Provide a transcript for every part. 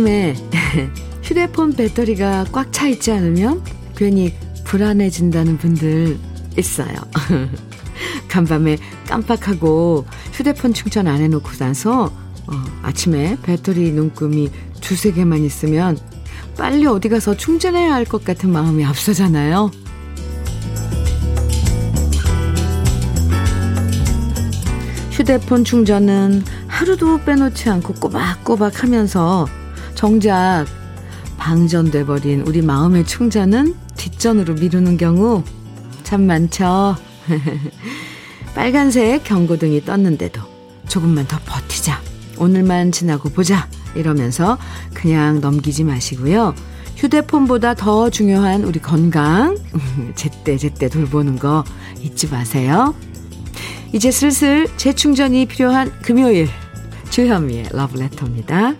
아침에 휴대폰 배터리가 꽉 차 있지 않으면 괜히 불안해진다는 분들 있어요. 간밤에 깜빡하고 휴대폰 충전 안 해놓고 나서 어, 아침에 배터리 눈금이 두세 개만 있으면 빨리 어디 가서 충전해야 할 것 같은 마음이 앞서잖아요. 휴대폰 충전은 하루도 빼놓지 않고 꼬박꼬박 하면서 정작 방전돼 버린 우리 마음의 충전은 뒷전으로 미루는 경우 참 많죠. 빨간색 경고등이 떴는데도 조금만 더 버티자. 오늘만 지나고 보자. 이러면서 그냥 넘기지 마시고요. 휴대폰보다 더 중요한 우리 건강 제때 제때 돌보는 거 잊지 마세요. 이제 슬슬 재충전이 필요한 금요일 주현미의 러브레터입니다.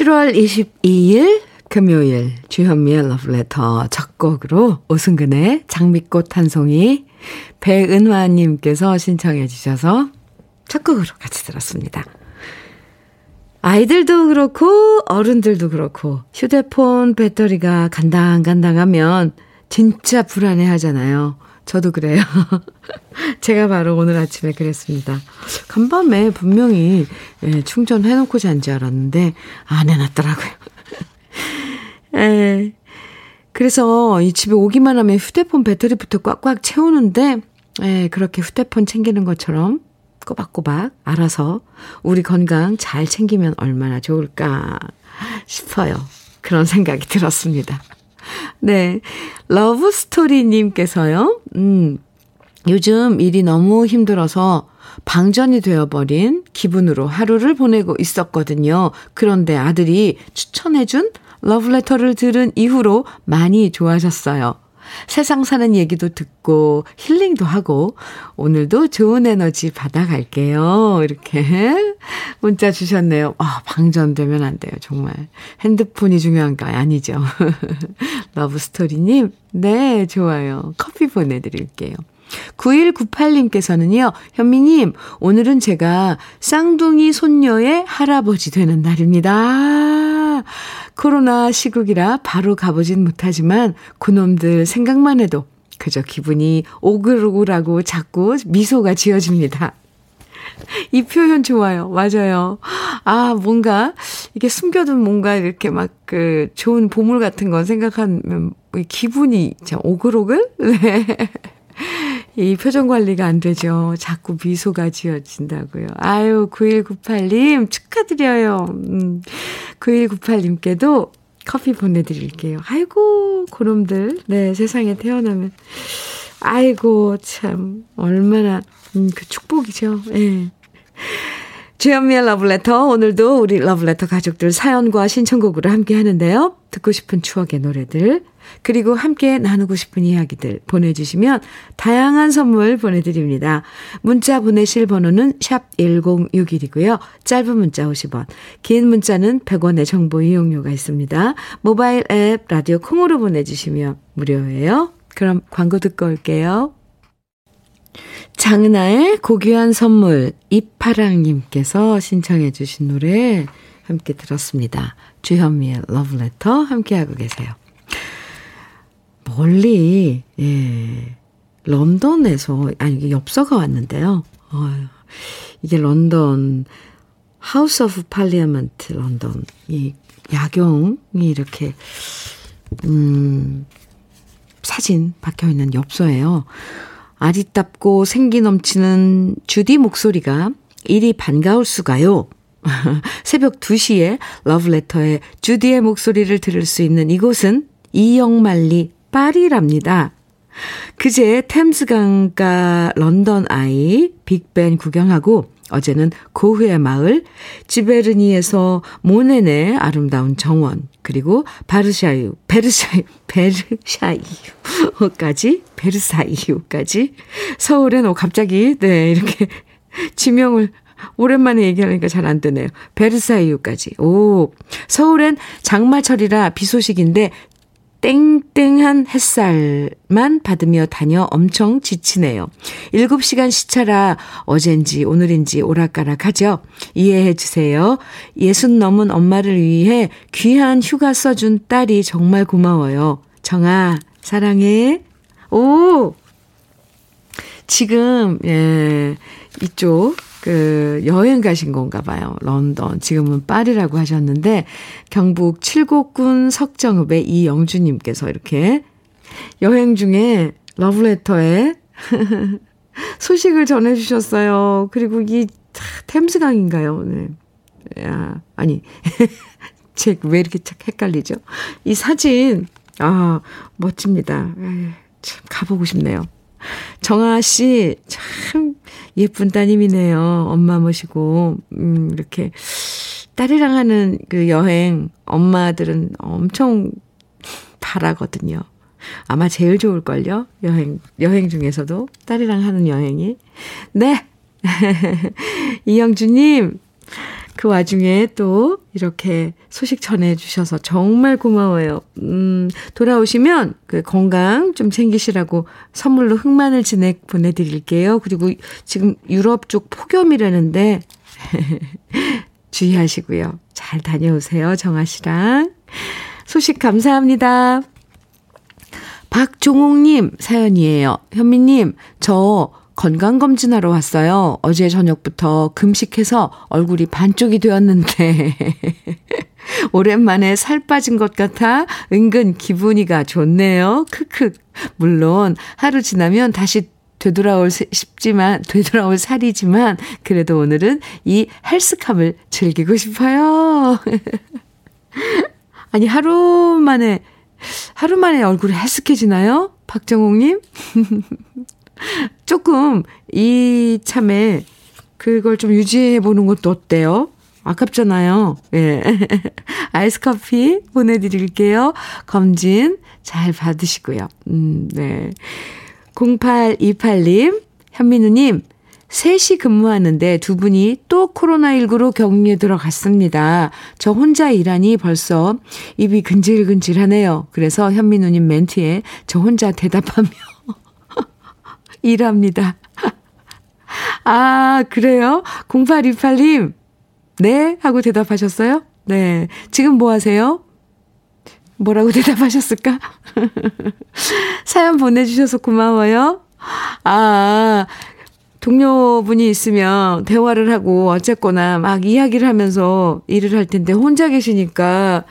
7월 22일 금요일 주현미의 러브레터 첫 곡으로 오승근의 장미꽃 한 송이 배은화님께서 신청해 주셔서 첫 곡으로 같이 들었습니다. 아이들도 그렇고 어른들도 그렇고 휴대폰 배터리가 간당간당하면 진짜 불안해 하잖아요. 저도 그래요. 제가 바로 오늘 아침에 그랬습니다. 간밤에 분명히 예, 충전해놓고 잔 줄 알았는데 안 해놨더라고요. 예. 그래서 이 집에 오기만 하면 휴대폰 배터리부터 꽉꽉 채우는데 예, 그렇게 휴대폰 챙기는 것처럼 꼬박꼬박 알아서 우리 건강 잘 챙기면 얼마나 좋을까 싶어요. 그런 생각이 들었습니다. 네. 러브스토리님께서요, 음, 요즘 일이 너무 힘들어서 방전이 되어버린 기분으로 하루를 보내고 있었거든요. 그런데 아들이 추천해준 러브레터를 들은 이후로 많이 좋아졌어요. 세상 사는 얘기도 듣고 힐링도 하고 오늘도 좋은 에너지 받아갈게요. 이렇게 문자 주셨네요. 아, 방전되면 안 돼요. 정말. 핸드폰이 중요한가? 아니죠. 러브스토리님, 네, 좋아요. 커피 보내드릴게요. 9198님께서는요, 현미님, 오늘은 제가 쌍둥이 손녀의 할아버지 되는 날입니다. 코로나 시국이라 바로 가보진 못하지만 그놈들 생각만 해도 그저 기분이 오글오글하고 자꾸 미소가 지어집니다. 이 표현 좋아요. 맞아요. 아, 뭔가, 이게 숨겨둔 뭔가 이렇게 막 그 좋은 보물 같은 거 생각하면 기분이 참 오글오글? 네. 이 표정 관리가 안 되죠. 자꾸 미소가 지어진다고요. 아유, 9198님 축하드려요. 음, 9198님께도 커피 보내드릴게요. 아이고, 그놈들. 네, 세상에 태어나면. 아이고, 참, 얼마나, 음, 그 축복이죠. 예. 네. 주현미의 러브레터. 오늘도 우리 러브레터 가족들 사연과 신청곡으로 함께 하는데요. 듣고 싶은 추억의 노래들, 그리고 함께 나누고 싶은 이야기들 보내주시면 다양한 선물 보내드립니다. 문자 보내실 번호는 샵 1061이고요. 짧은 문자 50원, 긴 문자는 100원의 정보 이용료가 있습니다. 모바일 앱 라디오 콩으로 보내주시면 무료예요. 그럼 광고 듣고 올게요. 장은아의 고귀한 선물 이파랑님께서 신청해 주신 노래 함께 들었습니다. 주현미의 러브레터 함께하고 계세요. 멀리, 예, 런던에서, 아니, 이게 엽서가 왔는데요. 어, 이게 런던, House of Parliament 런던, 이 야경이 이렇게, 음, 사진 박혀 있는 엽서예요. 아리땁고 생기 넘치는 주디 목소리가 이리 반가울 수가요. 새벽 2시에 러브레터에 주디의 목소리를 들을 수 있는 이곳은 이역만리 파리랍니다. 그제 템스강가 런던 아이 빅벤 구경하고 어제는 고흐의 마을 지베르니에서 모네네 아름다운 정원 그리고 바르샤유 베르샤유 베르샤유까지 베르사유까지 서울엔 어 갑자기 네 이렇게 지명을 오랜만에 얘기하니까 잘 안 되네요. 베르사유까지. 오, 서울엔 장마철이라 비 소식인데 땡땡한 햇살만 받으며 다녀 엄청 지치네요. 7시간 시차라 어젠지 오늘인지 오락가락하죠. 이해해 주세요. 예순 넘은 엄마를 위해 귀한 휴가 써준 딸이 정말 고마워요. 정아, 사랑해. 오! 지금, 예, 이쪽, 그, 여행 가신 건가 봐요. 런던. 지금은 파리라고 하셨는데, 경북 칠곡군 석정읍의 이영주 님께서 이렇게 여행 중에 러브레터에 소식을 전해 주셨어요. 그리고 이 템스강인가요? 네. 야, 아니. 제왜 이렇게 헷갈리죠? 이 사진, 아, 멋집니다. 에이, 참, 가보고 싶네요. 정아 씨, 참 예쁜 따님이네요. 엄마 모시고, 음, 이렇게 딸이랑 하는 그 여행, 엄마들은 엄청 바라거든요. 아마 제일 좋을걸요? 여행, 여행 중에서도 딸이랑 하는 여행이. 네! 이영주님, 그 와중에 또 이렇게 소식 전해주셔서 정말 고마워요. 음, 돌아오시면 그 건강 좀 챙기시라고 선물로 흑마늘 진액 보내드릴게요. 그리고 지금 유럽 쪽 폭염이라는데 주의하시고요. 잘 다녀오세요. 정아 씨랑. 소식 감사합니다. 박종옥님 사연이에요. 현미님, 저 건강검진하러 왔어요. 어제 저녁부터 금식해서 얼굴이 반쪽이 되었는데, 오랜만에 살 빠진 것 같아 은근 기분이가 좋네요. 크크. 물론 하루 지나면 다시 되돌아올 싶지만, 되돌아올 살이지만, 그래도 오늘은 이 헬스kam을 즐기고 싶어요. 아니, 하루 만에, 하루 만에 얼굴이 헬스해지나요? 박정옥님? 조금 이 참에 그걸 좀 유지해 보는 것도 어때요? 아깝잖아요. 예. 아이스 커피 보내드릴게요. 검진 잘 받으시고요. 음, 네. 0828님, 현민우님, 3시 근무하는데 두 분이 또 코로나19로 격리에 들어갔습니다. 저 혼자 일하니 벌써 입이 근질근질하네요. 그래서 현민우님 멘트에 저 혼자 대답하며 일합니다. 아, 그래요? 0828님, 네? 하고 대답하셨어요? 네. 지금 뭐 하세요? 뭐라고 대답하셨을까? 사연 보내주셔서 고마워요. 아, 동료분이 있으면 대화를 하고 어쨌거나 막 이야기를 하면서 일을 할 텐데 혼자 계시니까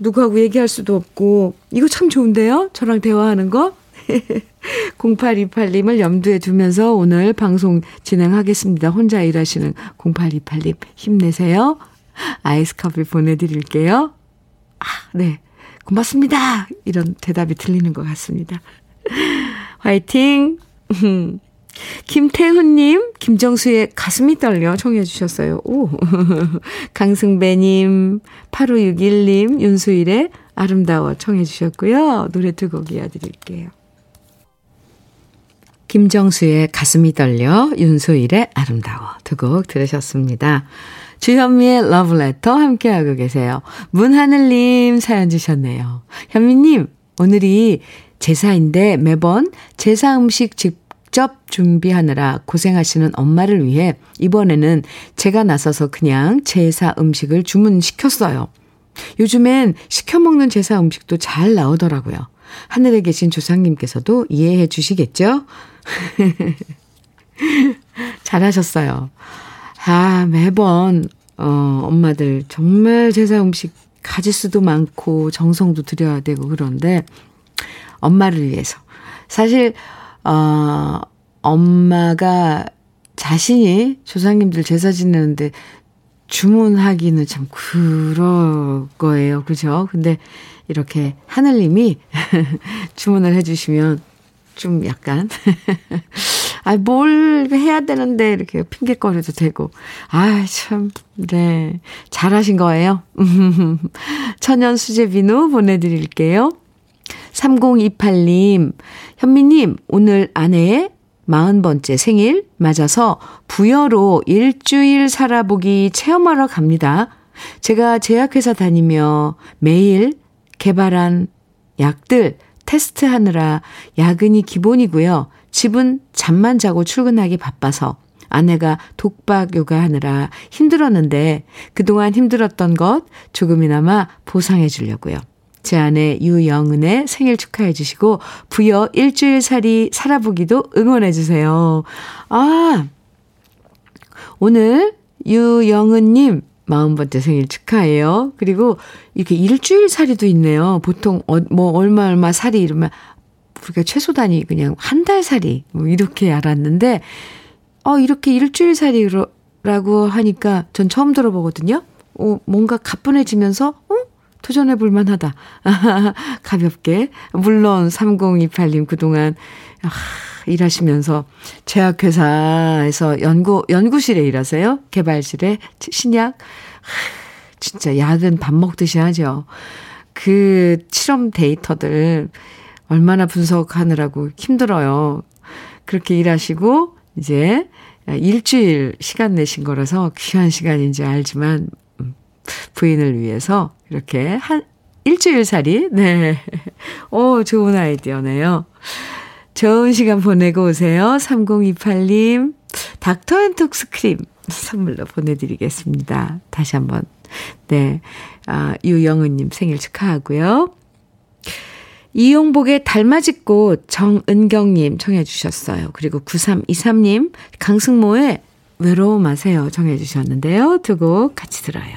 누구하고 얘기할 수도 없고 이거 참 좋은데요? 저랑 대화하는 거? 0828님을 염두에 두면서 오늘 방송 진행하겠습니다. 혼자 일하시는 0828님 힘내세요. 아이스 커피 보내드릴게요. 아, 네. 고맙습니다. 이런 대답이 들리는 것 같습니다. 화이팅! 김태훈님, 김정수의 가슴이 떨려 청해 주셨어요. 오. 강승배님, 8561님, 윤수일의 아름다워 청해 주셨고요. 노래 두 곡 이어드릴게요. 김정수의 가슴이 떨려, 윤소일의 아름다워 두 곡 들으셨습니다. 주현미의 러브레터 함께하고 계세요. 문하늘님 사연 주셨네요. 현미님, 오늘이 제사인데 매번 제사 음식 직접 준비하느라 고생하시는 엄마를 위해 이번에는 제가 나서서 그냥 제사 음식을 주문시켰어요. 요즘엔 시켜 먹는 제사 음식도 잘 나오더라고요. 하늘에 계신 조상님께서도 이해해 주시겠죠? 잘하셨어요. 아, 매번, 어, 엄마들 정말 제사 음식 가짓수도 많고 정성도 들여야 되고 그런데 엄마를 위해서. 사실, 어, 엄마가 자신이 조상님들 제사 지내는데 주문하기는 참 그럴 거예요. 그죠? 근데 이렇게 하늘님이 주문을 해주시면 좀 약간, 아, 뭘 해야 되는데, 이렇게 핑계거리도 되고. 아, 참, 네. 잘하신 거예요. 천연 수제 비누 보내 드릴게요. 3028님, 현미님, 오늘 아내의 40번째 생일 맞아서 부여로 일주일 살아보기 체험하러 갑니다. 제가 제약회사 다니며 매일 개발한 약들 테스트하느라 야근이 기본이고요. 집은 잠만 자고 출근하기 바빠서 아내가 독박 육아하느라 힘들었는데 그동안 힘들었던 것 조금이나마 보상해 주려고요. 제 아내 유영은의 생일 축하해 주시고 부여 일주일 살이 살아보기도 응원해 주세요. 아, 오늘 유영은님 40번째 생일 축하해요. 그리고 이렇게 일주일 살이도 있네요. 보통 어, 뭐 얼마 얼마 살이 이러면 우리가 최소 단위 그냥 한 달 살이 뭐 이렇게 알았는데 어 이렇게 일주일 살이라고 하니까 전 처음 들어보거든요. 어 뭔가 가뿐해지면서 어 도전해 볼 만하다. 가볍게. 물론 3028님 그동안 아, 일하시면서 제약회사에서 연구, 연구실에 일하세요? 개발실에 신약? 진짜 약은 밥 먹듯이 하죠. 그 실험 데이터들 얼마나 분석하느라고 힘들어요. 그렇게 일하시고 이제 일주일 시간 내신 거라서 귀한 시간인지 알지만 음, 부인을 위해서 이렇게 한 일주일 살이 네. 오, 좋은 아이디어네요. 좋은 시간 보내고 오세요. 3028님, 닥터 앤 톡스 크림 선물로 보내드리겠습니다. 다시 한 번, 네, 아, 유영은님 생일 축하하고요. 이용복의 달맞이 꽃 정은경님 청해 주셨어요. 그리고 9323님 강승모의 외로워 마세요 청해 주셨는데요. 두 곡 같이 들어요.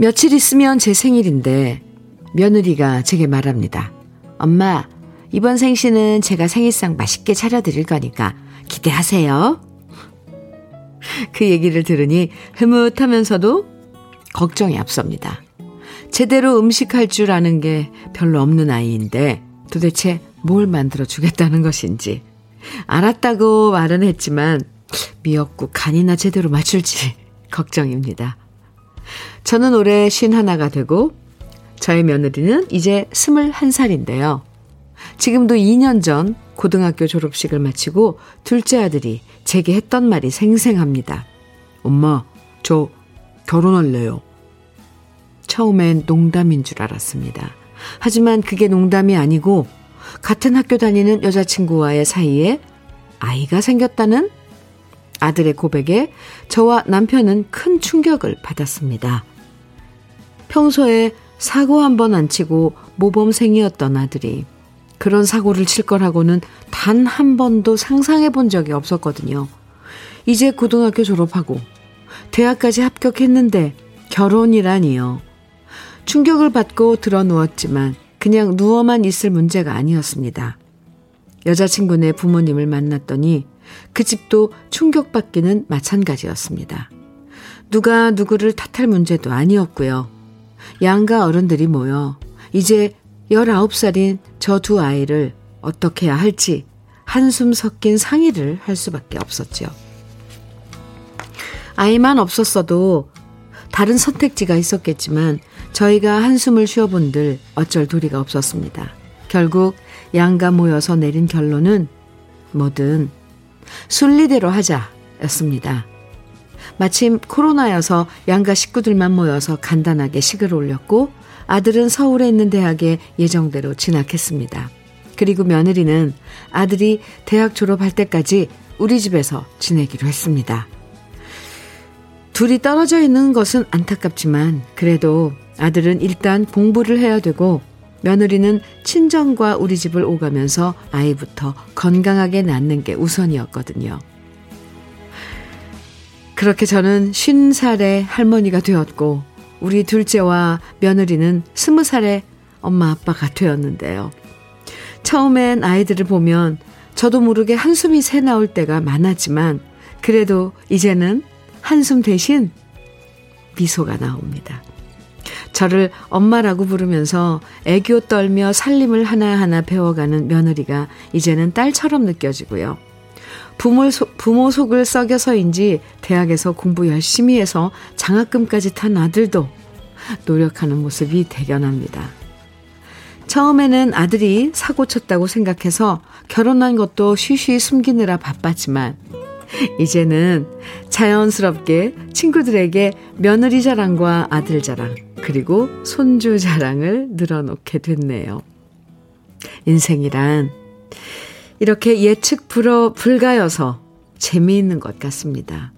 며칠 있으면 제 생일인데 며느리가 제게 말합니다. 엄마, 이번 생신은 제가 생일상 맛있게 차려드릴 거니까 기대하세요. 그 얘기를 들으니 흐뭇하면서도 걱정이 앞섭니다. 제대로 음식할 줄 아는 게 별로 없는 아이인데 도대체 뭘 만들어 주겠다는 것인지 알았다고 말은 했지만 미역국 간이나 제대로 맞출지 걱정입니다. 저는 올해 쉰 하나가 되고 저의 며느리는 이제 스물한 살인데요. 지금도 2년 전 고등학교 졸업식을 마치고 둘째 아들이 제게 했던 말이 생생합니다. 엄마, 저 결혼할래요. 처음엔 농담인 줄 알았습니다. 하지만 그게 농담이 아니고 같은 학교 다니는 여자친구와의 사이에 아이가 생겼다는 아들의 고백에 저와 남편은 큰 충격을 받았습니다. 평소에 사고 한 번 안 치고 모범생이었던 아들이 그런 사고를 칠 거라고는 단 한 번도 상상해 본 적이 없었거든요. 이제 고등학교 졸업하고 대학까지 합격했는데 결혼이라니요. 충격을 받고 들어 누웠지만 그냥 누워만 있을 문제가 아니었습니다. 여자친구네 부모님을 만났더니 그 집도 충격받기는 마찬가지였습니다. 누가 누구를 탓할 문제도 아니었고요. 양가 어른들이 모여 이제 19살인 저 두 아이를 어떻게 해야 할지 한숨 섞인 상의를 할 수밖에 없었죠. 아이만 없었어도 다른 선택지가 있었겠지만 저희가 한숨을 쉬어본들 어쩔 도리가 없었습니다. 결국 양가 모여서 내린 결론은 뭐든 순리대로 하자였습니다. 마침 코로나여서 양가 식구들만 모여서 간단하게 식을 올렸고 아들은 서울에 있는 대학에 예정대로 진학했습니다. 그리고 며느리는 아들이 대학 졸업할 때까지 우리 집에서 지내기로 했습니다. 둘이 떨어져 있는 것은 안타깝지만 그래도 아들은 일단 공부를 해야 되고 며느리는 친정과 우리 집을 오가면서 아이부터 건강하게 낳는 게 우선이었거든요. 그렇게 저는 50살의 할머니가 되었고, 우리 둘째와 며느리는 20살의 엄마 아빠가 되었는데요. 처음엔 아이들을 보면 저도 모르게 한숨이 새 나올 때가 많았지만 그래도 이제는 한숨 대신 미소가 나옵니다. 저를 엄마라고 부르면서 애교 떨며 살림을 하나하나 배워가는 며느리가 이제는 딸처럼 느껴지고요. 부모, 소, 부모 속을 썩여서인지 대학에서 공부 열심히 해서 장학금까지 탄 아들도 노력하는 모습이 대견합니다. 처음에는 아들이 사고 쳤다고 생각해서 결혼한 것도 쉬쉬 숨기느라 바빴지만 이제는 자연스럽게 친구들에게 며느리 자랑과 아들 자랑, 그리고 손주 자랑을 늘어놓게 됐네요. 인생이란 이렇게 예측 불어 불가여서 재미있는 것 같습니다.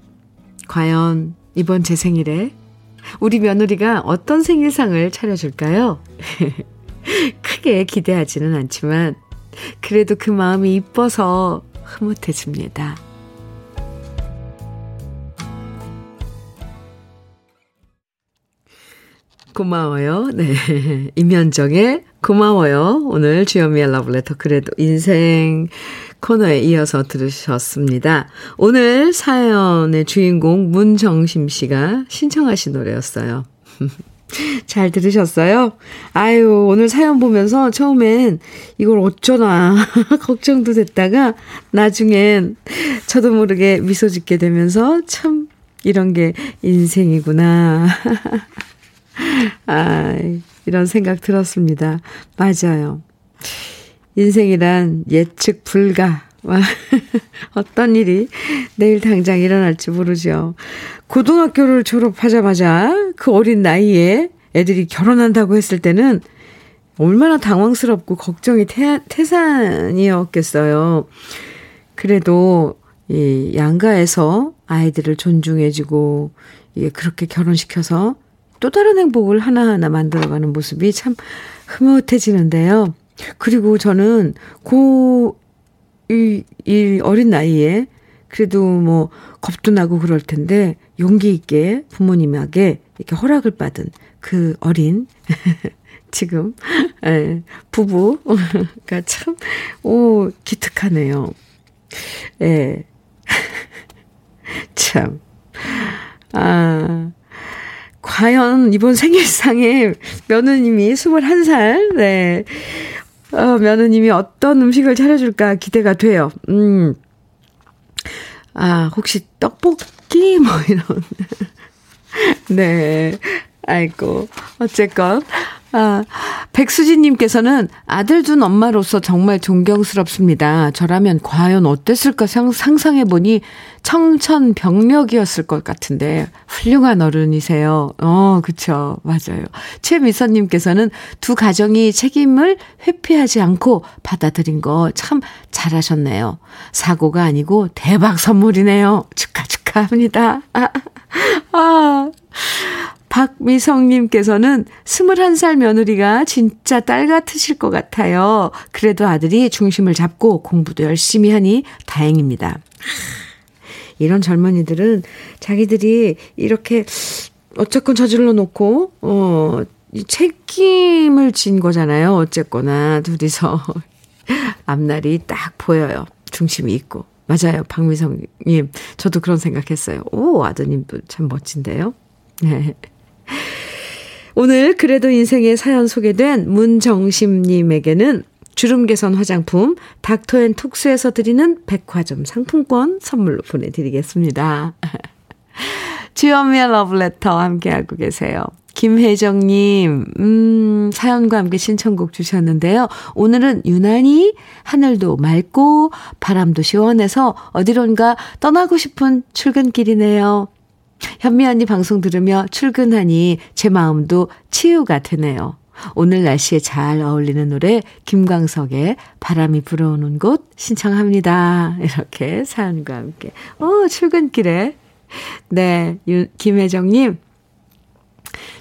과연 이번 제 생일에 우리 며느리가 어떤 생일상을 차려줄까요? 크게 기대하지는 않지만 그래도 그 마음이 이뻐서 흐뭇해집니다. 고마워요. 네. 임현정의 고마워요. 오늘 주현미의 러브레터 그래도 인생 코너에 이어서 들으셨습니다. 오늘 사연의 주인공 문정심 씨가 신청하신 노래였어요. 잘 들으셨어요? 아유, 오늘 사연 보면서 처음엔 이걸 어쩌나 걱정도 됐다가 나중엔 저도 모르게 미소 짓게 되면서 참 이런 게 인생이구나. 아, 이런 생각 들었습니다. 맞아요. 인생이란 예측 불가. 어떤 일이 내일 당장 일어날지 모르죠. 고등학교를 졸업하자마자 그 어린 나이에 애들이 결혼한다고 했을 때는 얼마나 당황스럽고 걱정이 태, 태산이었겠어요. 그래도 이 양가에서 아이들을 존중해주고 예, 그렇게 결혼시켜서 또 다른 행복을 하나하나 만들어가는 모습이 참 흐뭇해지는데요. 그리고 저는 고, 이, 이 어린 나이에 그래도 뭐 겁도 나고 그럴 텐데 용기 있게 부모님에게 이렇게 허락을 받은 그 어린 지금 예, 부부가 참 오 기특하네요. 예. 참. 아, 과연 이번 생일상에 며느님이 21살, 네. 어, 며느님이 어떤 음식을 차려줄까 기대가 돼요. 음. 아, 혹시 떡볶이? 뭐 이런. 네. 아이고. 어쨌건. 아, 백수진님께서는 아들 둔 엄마로서 정말 존경스럽습니다. 저라면 과연 어땠을까 상상해보니 청천벽력이었을 것 같은데, 훌륭한 어른이세요. 어, 그쵸. 맞아요. 최미선님께서는 두 가정이 책임을 회피하지 않고 받아들인 거 참 잘하셨네요. 사고가 아니고 대박 선물이네요. 축하, 축하합니다. 아, 아. 박미성님께서는 21살 며느리가 진짜 딸 같으실 것 같아요. 그래도 아들이 중심을 잡고 공부도 열심히 하니 다행입니다. 이런 젊은이들은 자기들이 이렇게 어쨌건 저질러 놓고, 어, 책임을 진 거잖아요. 어쨌거나, 둘이서. 앞날이 딱 보여요. 중심이 있고. 맞아요. 박미성님. 저도 그런 생각했어요. 오, 아드님도 참 멋진데요. 네. 오늘 그래도 인생의 사연 소개된 문정심님에게는 주름 개선 화장품 닥터앤톡스에서 드리는 백화점 상품권 선물로 보내드리겠습니다. 주현미의 러브레터 함께하고 계세요. 김혜정님, 음, 사연과 함께 신청곡 주셨는데요. 오늘은 유난히 하늘도 맑고 바람도 시원해서 어디론가 떠나고 싶은 출근길이네요. 현미 언니 방송 들으며 출근하니 제 마음도 치유가 되네요. 오늘 날씨에 잘 어울리는 노래 김광석의 바람이 불어오는 곳 신청합니다. 이렇게 사연과 함께. 어, 출근길에. 네, 유, 김혜정 님.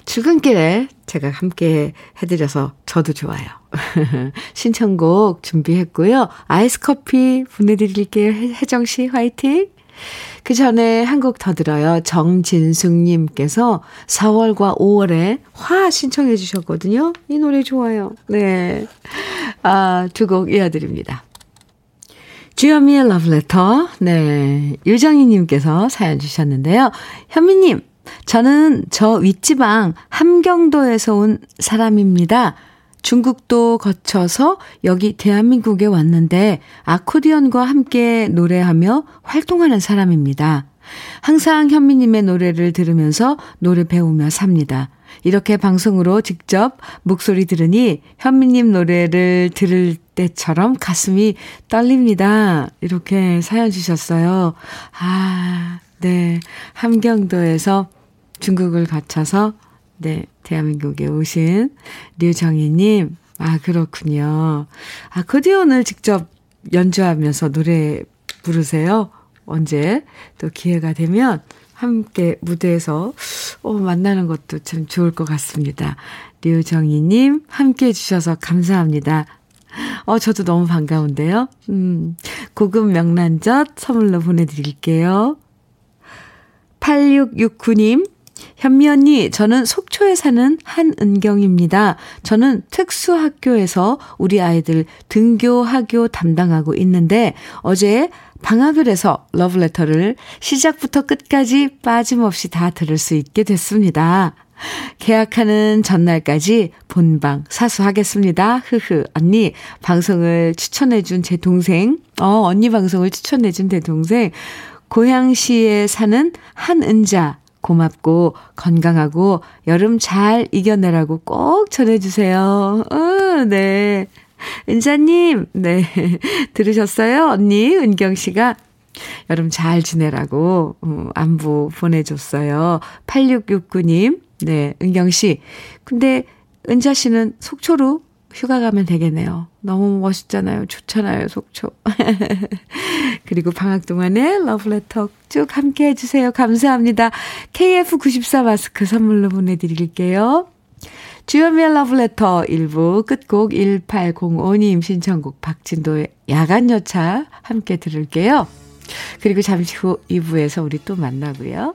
출근길에 제가 함께 해드려서 저도 좋아요. 신청곡 준비했고요. 아이스 커피 보내드릴게요. 혜정 씨 화이팅! 그 전에 한 곡 더 들어요. 정진숙님께서 4월과 5월에 화 신청해 주셨거든요. 이 노래 좋아요. 네. 아, 두 곡 이어드립니다. 주현미의 러브레터. 네. 유정희님께서 사연 주셨는데요. 현미님, 저는 저 윗지방 함경도에서 온 사람입니다. 중국도 거쳐서 여기 대한민국에 왔는데 아코디언과 함께 노래하며 활동하는 사람입니다. 항상 현미님의 노래를 들으면서 노래 배우며 삽니다. 이렇게 방송으로 직접 목소리 들으니 현미님 노래를 들을 때처럼 가슴이 떨립니다. 이렇게 사연 주셨어요. 아, 네. 함경도에서 중국을 거쳐서 네, 대한민국에 오신 류정희님. 아, 그렇군요. 아코디언을 직접 연주하면서 노래 부르세요? 언제 또 기회가 되면 함께 무대에서 어, 만나는 것도 참 좋을 것 같습니다. 류정희님, 함께 해주셔서 감사합니다. 어, 저도 너무 반가운데요. 음, 고급 명란젓 선물로 보내드릴게요. 8669님, 현미 언니, 저는 속초에 사는 한은경입니다. 저는 특수학교에서 우리 아이들 등교, 하교 담당하고 있는데 어제 방학을 해서 러브레터를 시작부터 끝까지 빠짐없이 다 들을 수 있게 됐습니다. 계약하는 전날까지 본방 사수하겠습니다. 흐흐. 언니, 방송을 추천해준 제 동생, 어, 언니 방송을 추천해준 제 동생, 고향시에 사는 한은자, 고맙고 건강하고 여름 잘 이겨내라고 꼭 전해주세요. 어, 네. 은자님, 네. 들으셨어요? 언니, 은경 씨가 여름 잘 지내라고, 어, 안부 보내줬어요. 8669님, 네. 은경 씨. 근데 은자 씨는 속초로 휴가 가면 되겠네요. 너무 멋있잖아요. 좋잖아요, 속초. 그리고 방학 동안에 러브레터 쭉 함께 해주세요. 감사합니다. KF94 마스크 선물로 보내드릴게요. 주연미의 러브레터 1부 끝곡 1805님 신청곡 박진도의 야간여차 함께 들을게요. 그리고 잠시 후 2부에서 우리 또 만나고요.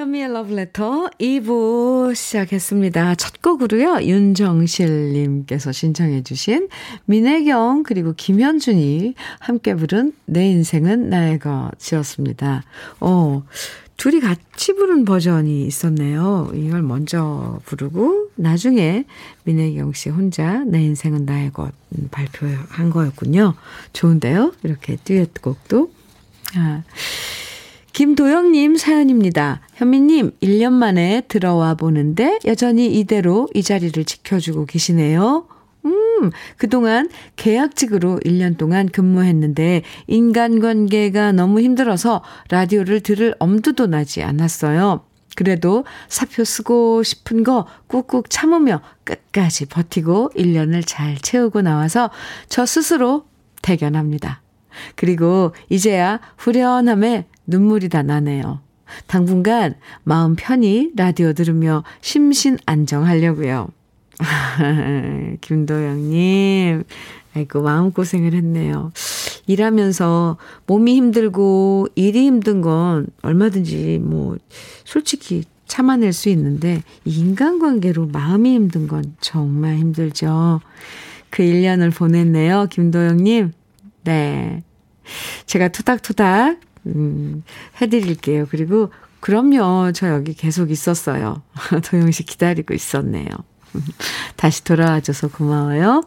주현미의 Letter 2부 시작했습니다. 첫 곡으로요. 윤정실님께서 신청해 주신 민혜경 그리고 김현준이 함께 부른 내 인생은 나의 것이었습니다. 어, 둘이 같이 부른 버전이 있었네요. 이걸 먼저 부르고 나중에 민혜경 씨 혼자 내 인생은 나의 것 발표한 거였군요. 좋은데요? 이렇게 듀엣곡도. 아. 김도영님 사연입니다. 현미님, 1년 만에 들어와 보는데 여전히 이대로 이 자리를 지켜주고 계시네요. 음, 그동안 계약직으로 1년 동안 근무했는데 인간관계가 너무 힘들어서 라디오를 들을 엄두도 나지 않았어요. 그래도 사표 쓰고 싶은 거 꾹꾹 참으며 끝까지 버티고 1년을 잘 채우고 나와서 저 스스로 대견합니다. 그리고 이제야 후련함에 눈물이 다 나네요. 당분간 마음 편히 라디오 들으며 심신 안정하려고요. 김도영님, 아이고, 마음고생을 했네요. 일하면서 몸이 힘들고 일이 힘든 건 얼마든지 뭐, 솔직히 참아낼 수 있는데, 인간관계로 마음이 힘든 건 정말 힘들죠. 그 1년을 보냈네요, 김도영님. 네. 제가 투닥투닥, 음, 해드릴게요. 그리고, 그럼요, 저 여기 계속 있었어요. 도영 씨 기다리고 있었네요. 다시 돌아와줘서 고마워요.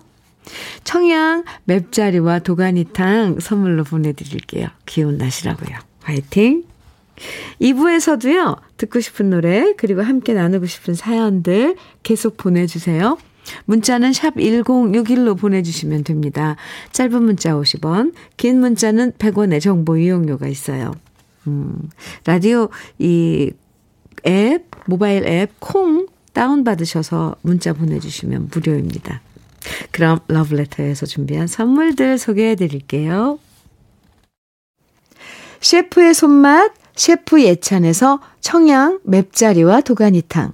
청양 맵자리와 도가니탕 선물로 보내드릴게요. 기운 나시라고요. 화이팅! 2부에서도요, 듣고 싶은 노래, 그리고 함께 나누고 싶은 사연들 계속 보내주세요. 문자는 샵 1061로 보내주시면 됩니다. 짧은 문자 50원, 긴 문자는 100원의 정보 이용료가 있어요. 음, 라디오 이 앱, 모바일 앱 콩 다운받으셔서 문자 보내주시면 무료입니다. 그럼 러브레터에서 준비한 선물들 소개해 드릴게요. 셰프의 손맛, 셰프 예찬에서 청양 맵자리와 도가니탕.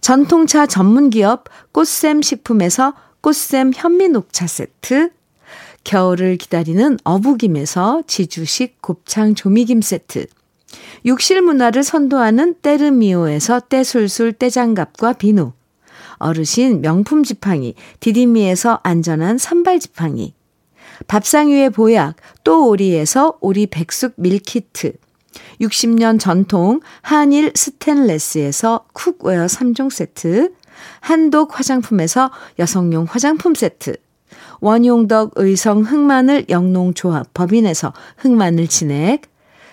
전통차 전문기업 꽃샘 식품에서 꽃샘 현미녹차 세트. 겨울을 기다리는 어부김에서 지주식 곱창 조미김 세트. 욕실 문화를 선도하는 때르미오에서 때술술 때장갑과 비누. 어르신 명품 지팡이 디디미에서 안전한 삼발 지팡이. 밥상 위의 보약 또 오리에서 오리 백숙 밀키트. 60년 전통 한일 스텐레스에서 cookware 3종 세트. 한독 화장품에서 여성용 화장품 세트. 원용덕 의성 흑마늘 영농조합 법인에서 흑마늘 진액.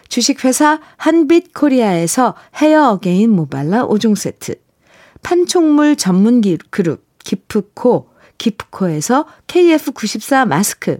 주식회사 한빛 코리아에서 헤어 어게인 모발라 5종 세트. 판촉물 전문 그룹 기프코, 기프코에서 KF94 마스크.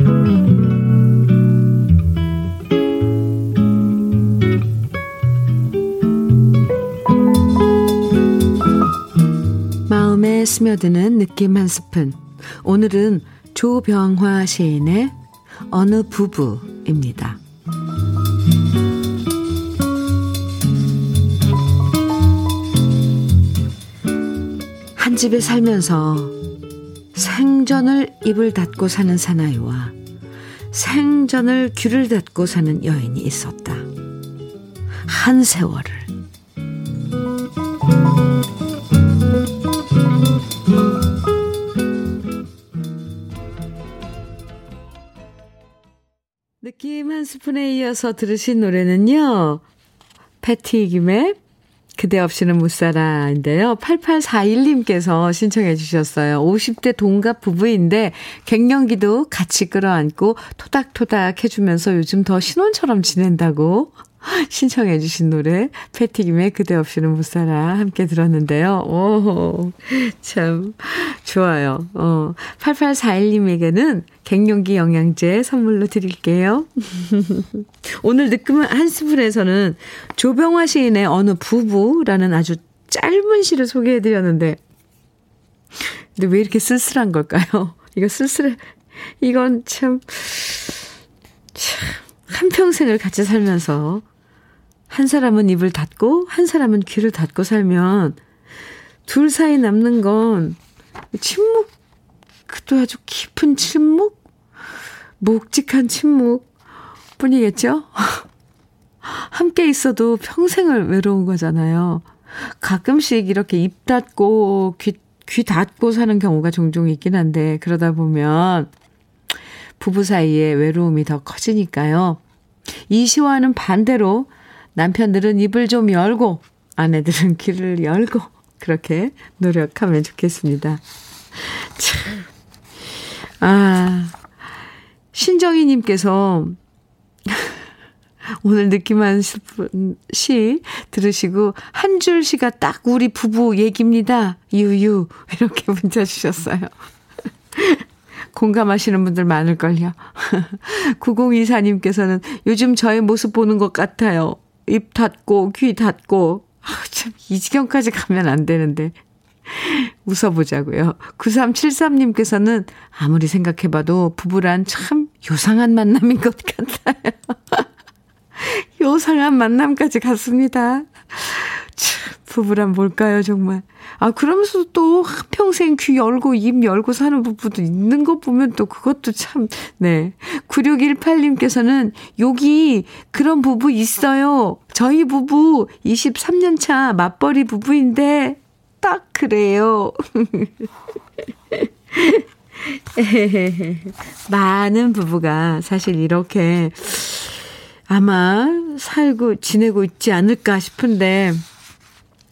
마음에 스며드는 느낌 한 스푼. 오늘은 조병화 시인의 어느 부부입니다. 한 집에 살면서 생전을 입을 닫고 사는 사나이와 생전을 귀를 닫고 사는 여인이 있었다. 한 세월을. 느낌 한 스푼에 이어서 들으신 노래는요. 패티 김의 그대 없이는 못 살아인데요. 8841님께서 신청해 주셨어요. 50대 동갑 부부인데 갱년기도 같이 끌어안고 토닥토닥 해주면서 요즘 더 신혼처럼 지낸다고 신청해 주신 노래 패티김의 그대 없이는 못 살아 함께 들었는데요. 오, 참 좋아요. 어, 8841님에게는 갱년기 영양제 선물로 드릴게요. 오늘 느낌 한 스푼에서는 조병화 시인의 어느 부부라는 아주 짧은 시를 소개해 드렸는데 근데 왜 이렇게 쓸쓸한 걸까요? 이거 쓸쓸해. 이건 참, 참, 한평생을 같이 살면서 한 사람은 입을 닫고 한 사람은 귀를 닫고 살면 둘 사이 남는 건 침묵, 그도 아주 깊은 침묵? 묵직한 침묵 뿐이겠죠? 함께 있어도 평생을 외로운 거잖아요. 가끔씩 이렇게 입 닫고 귀, 귀 닫고 사는 경우가 종종 있긴 한데, 그러다 보면 부부 사이에 외로움이 더 커지니까요. 이 시와는 반대로 남편들은 입을 좀 열고 아내들은 귀를 열고 그렇게 노력하면 좋겠습니다. 참. 아, 신정희님께서 오늘 느낌한 시 들으시고 한 줄 시가 딱 우리 부부 얘기입니다. 유유 이렇게 문자 주셨어요. 공감하시는 분들 많을걸요. 9024님께서는 요즘 저의 모습 보는 것 같아요. 입 닫고 귀 닫고 아, 참 이 지경까지 가면 안 되는데 웃어보자고요. 9373님께서는 아무리 생각해봐도 부부란 참 요상한 만남인 것 같아요. 요상한 만남까지 갔습니다. 참, 부부란 뭘까요, 정말. 아, 그러면서 또 평생 귀 열고 입 열고 사는 부부도 있는 거 보면 또 그것도 참, 네. 9618님께서는 여기 그런 부부 있어요. 저희 부부 23년 차 맞벌이 부부인데 딱 그래요. 많은 부부가 사실 이렇게 아마 살고 지내고 있지 않을까 싶은데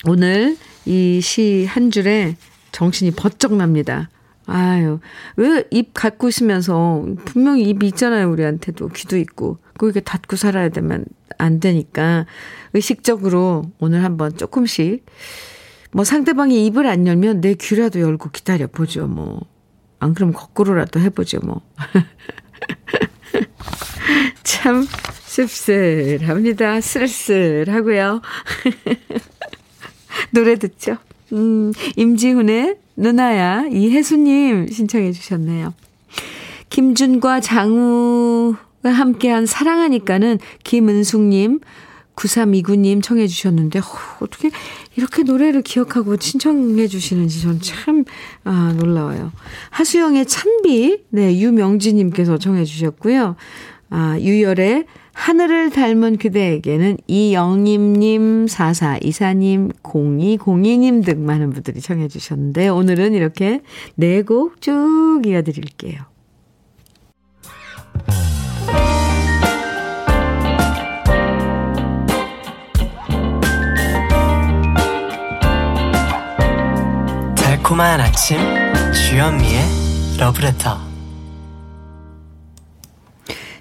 오늘 이 시 한 줄에 정신이 번쩍 납니다. 아유, 왜입 갖고 있으면서 분명히 입이 있잖아요, 우리한테도 귀도 있고. 그게 닫고 살아야 되면 안 되니까 의식적으로 오늘 한번 조금씩 뭐 상대방이 입을 안 열면 내 귀라도 열고 기다려 보죠, 뭐. 안 그러면 거꾸로라도 해보죠, 뭐. 참 씁쓸합니다. 쓸쓸하고요. 노래 듣죠. 음, 임지훈의 누나야 이혜수님 신청해 주셨네요. 김준과 장우가 함께한 사랑하니까는 김은숙님 9329님 청해 주셨는데, 어, 어떻게 이렇게 노래를 기억하고 신청해 주시는지 전 참, 아, 놀라워요. 하수영의 찬비, 네, 유명지님께서 청해 주셨고요. 아, 유열의 하늘을 닮은 그대에게는 이영임님, 4424님, 0202님 등 많은 분들이 청해 주셨는데, 오늘은 이렇게 네 곡 쭉 이어드릴게요. 달콤한 아침 주현미의 러브레터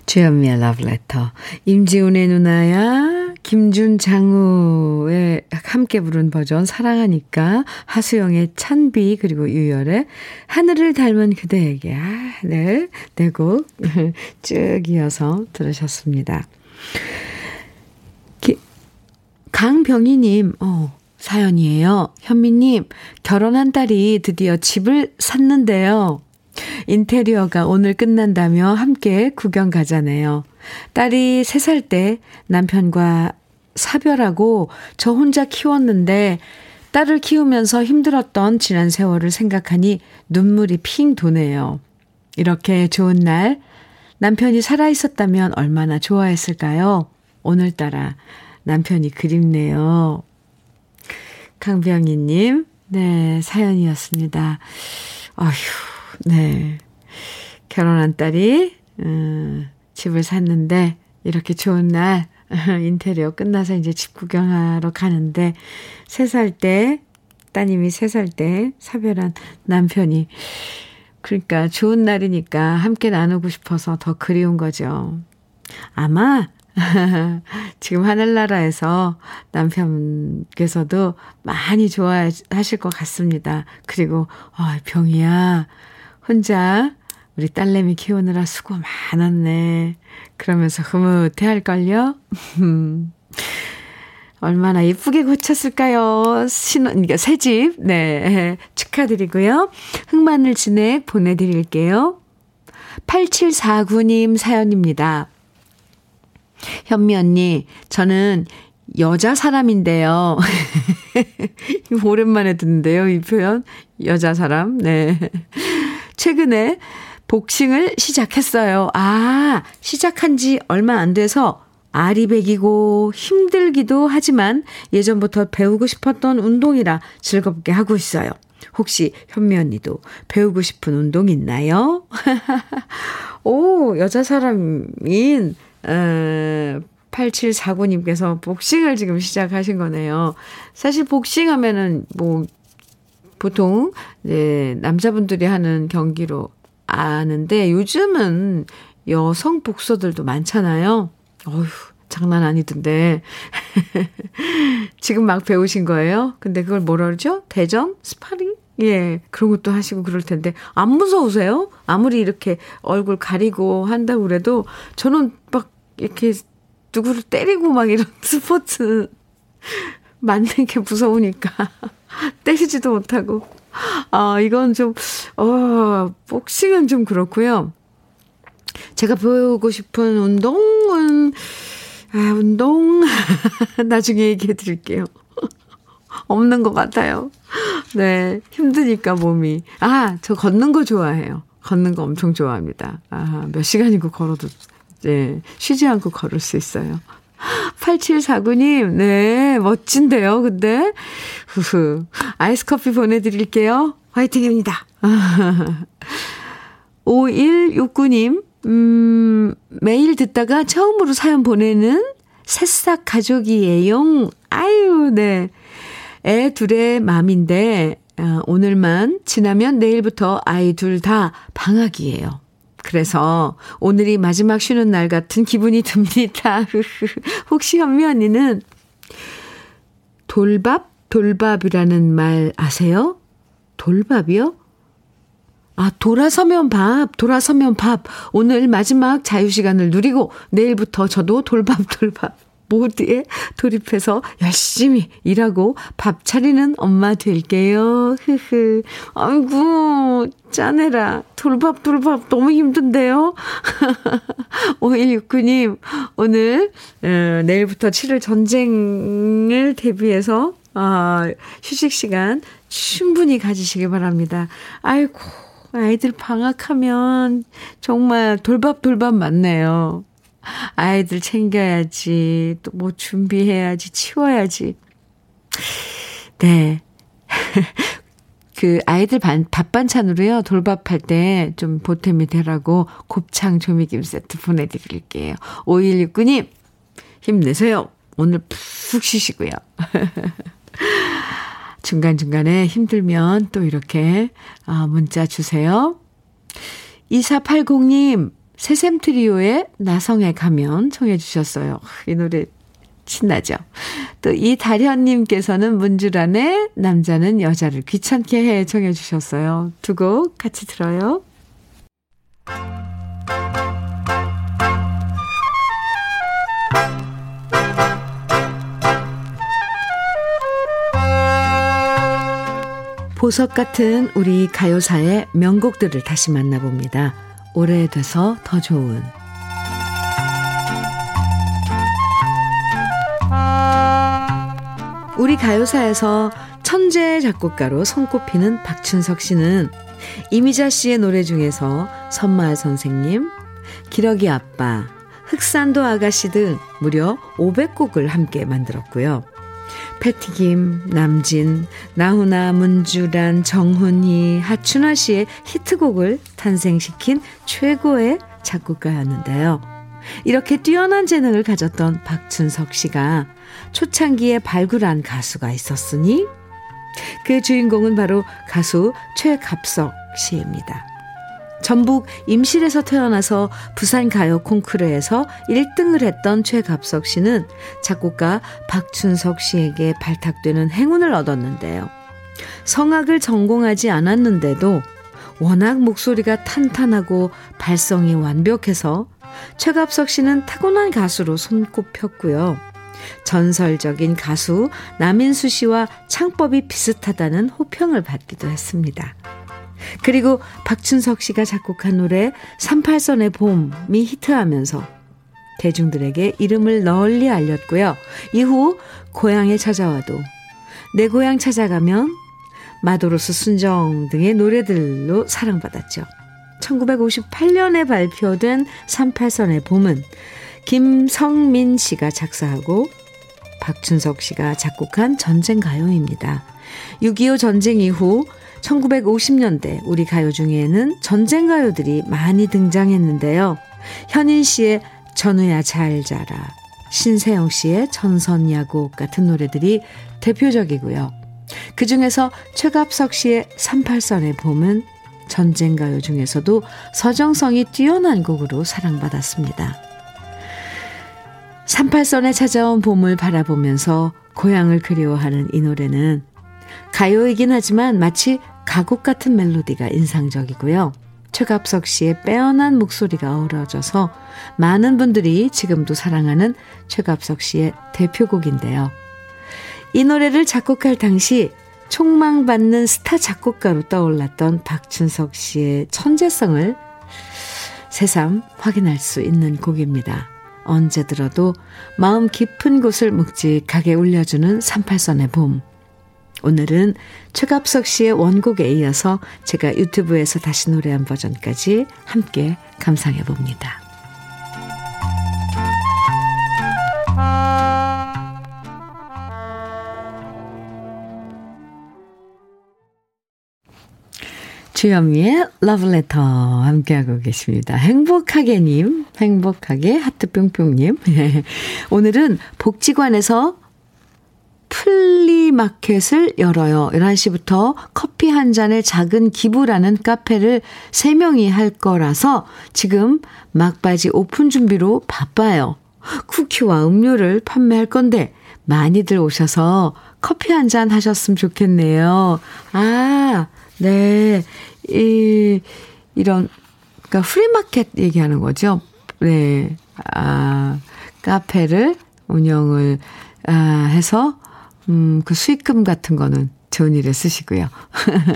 주현미의 러브레터 임지훈의 누나야 김준장우의 함께 부른 버전 사랑하니까 하수영의 찬비 그리고 유열의 하늘을 닮은 그대에게 아, 네, 네곡 쭉 이어서 들으셨습니다. 기, 강병희님 어 사연이에요. 현미님, 결혼한 딸이 드디어 집을 샀는데요. 인테리어가 오늘 끝난다며 함께 구경 가자네요. 딸이 3살 때 남편과 사별하고 저 혼자 키웠는데 딸을 키우면서 힘들었던 지난 세월을 생각하니 눈물이 핑 도네요. 이렇게 좋은 날 남편이 살아있었다면 얼마나 좋아했을까요? 오늘따라 남편이 그립네요. 강병희님, 네, 사연이었습니다. 아휴, 네. 결혼한 딸이, 음, 집을 샀는데, 이렇게 좋은 날, 인테리어 끝나서 이제 집 구경하러 가는데, 세살 때, 따님이 세살때 사별한 남편이, 그러니까 좋은 날이니까 함께 나누고 싶어서 더 그리운 거죠. 아마 지금 하늘나라에서 남편께서도 많이 좋아하실 것 같습니다. 그리고, 아, 병이야. 혼자 우리 딸내미 키우느라 수고 많았네. 그러면서 흐뭇해 할걸요? 얼마나 예쁘게 고쳤을까요? 신혼, 그러니까 새 집. 네. 축하드리고요. 흑마늘 진액 보내드릴게요. 8749님 사연입니다. 현미 언니, 저는 여자 사람인데요. 오랜만에 듣는데요, 이 표현. 여자 사람. 네. 최근에 복싱을 시작했어요. 아, 시작한 지 얼마 안 돼서 아리백이고 힘들기도 하지만 예전부터 배우고 싶었던 운동이라 즐겁게 하고 있어요. 혹시 현미 언니도 배우고 싶은 운동 있나요? 오, 여자 사람인 에, 8749님께서 복싱을 지금 시작하신 거네요. 사실 복싱하면은 뭐 보통 이제 남자분들이 하는 경기로 아는데 요즘은 여성 복서들도 많잖아요. 어휴, 장난 아니던데. 지금 막 배우신 거예요? 근데 그걸 뭐라 그러죠? 대전? 스파링? 예, 그런 것도 하시고 그럴 텐데, 안 무서우세요? 아무리 이렇게 얼굴 가리고 한다고 그래도, 저는 막 이렇게 누구를 때리고 막 이런 스포츠 맞는 게 무서우니까. 때리지도 못하고. 아, 이건 좀, 어, 복싱은 좀 그렇고요. 제가 배우고 싶은 운동은, 아, 운동? 나중에 얘기해 드릴게요. 없는 것 같아요. 네. 힘드니까 몸이. 아, 저 걷는 거 좋아해요. 걷는 거 엄청 좋아합니다. 아, 몇 시간이고 걸어도, 네. 쉬지 않고 걸을 수 있어요. 8749님, 네. 멋진데요, 근데. 후후. 아이스 커피 보내드릴게요. 화이팅입니다. 5169님, 음, 매일 듣다가 처음으로 사연 보내는 새싹 가족이에요. 아유, 네. 애 둘의 맘인데, 어, 오늘만 지나면 내일부터 아이 둘 다 방학이에요. 그래서 오늘이 마지막 쉬는 날 같은 기분이 듭니다. 혹시 현미 언니는 돌밥? 돌밥이라는 말 아세요? 돌밥이요? 아, 돌아서면 밥, 돌아서면 밥. 오늘 마지막 자유시간을 누리고 내일부터 저도 돌밥, 돌밥 모드에 돌입해서 열심히 일하고 밥 차리는 엄마 될게요. 흐흐. 아이고, 짜내라. 돌밥, 돌밥 너무 힘든데요? 5169님, 오늘, 어, 내일부터 치를 전쟁을 대비해서, 아, 휴식 시간 충분히 가지시기 바랍니다. 아이고. 아이들 방학하면 정말 돌밥 돌밥 맞네요. 아이들 챙겨야지, 또 뭐 준비해야지, 치워야지. 네. 그 아이들 반, 밥 반찬으로요, 돌밥할 때 좀 보탬이 되라고 곱창 조미김 세트 보내드릴게요. 5169님, 힘내세요. 오늘 푹 쉬시고요. 중간중간에 힘들면 또 이렇게 아, 문자 주세요. 2480님, 새샘 트리오의 나성에 가면 청해 주셨어요. 이 노래 신나죠? 또 이다현님께서는 문주란의 남자는 여자를 귀찮게 해 청해 주셨어요. 두 곡 같이 들어요. 보석 같은 우리 가요사의 명곡들을 다시 만나봅니다. 오래돼서 더 좋은 우리 가요사에서 천재 작곡가로 손꼽히는 박춘석 씨는 이미자 씨의 노래 중에서 선마을 선생님, 기러기 아빠, 흑산도 아가씨 등 무려 500곡을 함께 만들었고요. 패티김, 남진, 나훈아, 문주란, 정훈이, 하춘아 씨의 히트곡을 탄생시킨 최고의 작곡가였는데요. 이렇게 뛰어난 재능을 가졌던 박춘석 씨가 초창기에 발굴한 가수가 있었으니 그 주인공은 바로 가수 최갑석 씨입니다. 전북 임실에서 태어나서 부산 가요 콩쿠르에서 1등을 했던 최갑석 씨는 작곡가 박춘석 씨에게 발탁되는 행운을 얻었는데요. 성악을 전공하지 않았는데도 워낙 목소리가 탄탄하고 발성이 완벽해서 최갑석 씨는 타고난 가수로 손꼽혔고요. 전설적인 가수 남인수 씨와 창법이 비슷하다는 호평을 받기도 했습니다. 그리고 박춘석 씨가 작곡한 노래 38선의 봄이 히트하면서 대중들에게 이름을 널리 알렸고요. 이후 고향에 찾아와도 내 고향 찾아가면 마도로스 순정 등의 노래들로 사랑받았죠. 1958년에 발표된 38선의 봄은 김성민 씨가 작사하고 박춘석 씨가 작곡한 전쟁 가요입니다. 6.25 전쟁 이후 1950년대 우리 가요 중에는 전쟁 가요들이 많이 등장했는데요. 현인 씨의 전우야 잘 자라, 신세영 씨의 천선야곡 같은 노래들이 대표적이고요. 그 중에서 최갑석 씨의 38선의 봄은 전쟁 가요 중에서도 서정성이 뛰어난 곡으로 사랑받았습니다. 38선에 찾아온 봄을 바라보면서 고향을 그리워하는 이 노래는 가요이긴 하지만 마치 가곡 같은 멜로디가 인상적이고요. 최갑석 씨의 빼어난 목소리가 어우러져서 많은 분들이 지금도 사랑하는 최갑석 씨의 대표곡인데요. 이 노래를 작곡할 당시 총망받는 스타 작곡가로 떠올랐던 박춘석 씨의 천재성을 새삼 확인할 수 있는 곡입니다. 언제 들어도 마음 깊은 곳을 묵직하게 울려주는 38선의 봄. 오늘은 최갑석 씨의 원곡에 이어서 제가 유튜브에서 다시 노래한 버전까지 함께 감상해 봅니다. 주현미의 러브레터 함께하고 계십니다. 행복하게님, 행복하게 하트뿅뿅님. 오늘은 복지관에서 플리마켓을 열어요. 11시부터 커피 한 잔의 작은 기부라는 카페를 3명이 할 거라서 지금 막바지 오픈 준비로 바빠요. 쿠키와 음료를 판매할 건데 많이들 오셔서 커피 한 잔 하셨으면 좋겠네요. 아, 네. 이, 이런, 그러니까 프리마켓 얘기하는 거죠. 네. 아, 카페를 운영을, 아, 해서, 음, 그 수익금 같은 거는 좋은 일에 쓰시고요.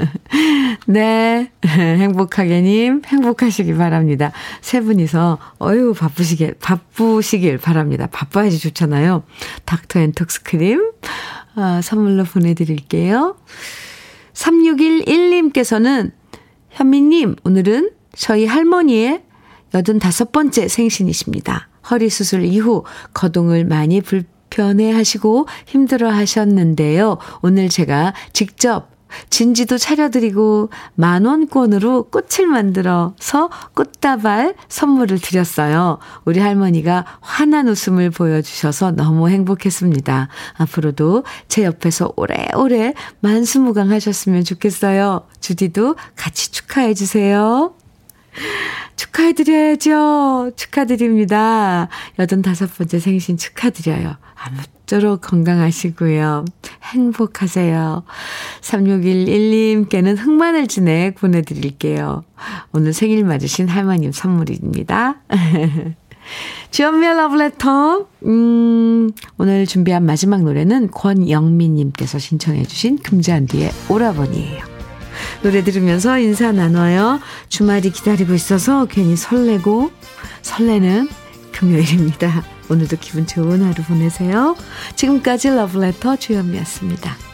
네. 행복하게님, 행복하시기 바랍니다. 세 분이서, 어유 바쁘시길, 바쁘시길 바랍니다. 바빠야지 좋잖아요. 닥터 엔톡스 크림, 아, 선물로 보내드릴게요. 3611님께서는 현미님, 오늘은 저희 할머니의 85번째 생신이십니다. 허리 수술 이후 거동을 많이 불 편해 하시고 힘들어 하셨는데요. 오늘 제가 직접 진지도 차려드리고 만원권으로 꽃을 만들어서 꽃다발 선물을 드렸어요. 우리 할머니가 환한 웃음을 보여주셔서 너무 행복했습니다. 앞으로도 제 옆에서 오래오래 만수무강 하셨으면 좋겠어요. 주디도 같이 축하해주세요. 축하해드려야죠. 축하드립니다. 85번째 생신 축하드려요. 아무쪼록 건강하시고요. 행복하세요. 3611님께는 흑마늘 진액 보내드릴게요. 오늘 생일 맞으신 할머님 선물입니다. 주연미의 러브레터. 음, 오늘 준비한 마지막 노래는 권영민님께서 신청해주신 금잔디의 오라버니예요. 노래 들으면서 인사 나눠요. 주말이 기다리고 있어서 괜히 설레고 설레는 금요일입니다. 오늘도 기분 좋은 하루 보내세요. 지금까지 러브레터 주현미였습니다.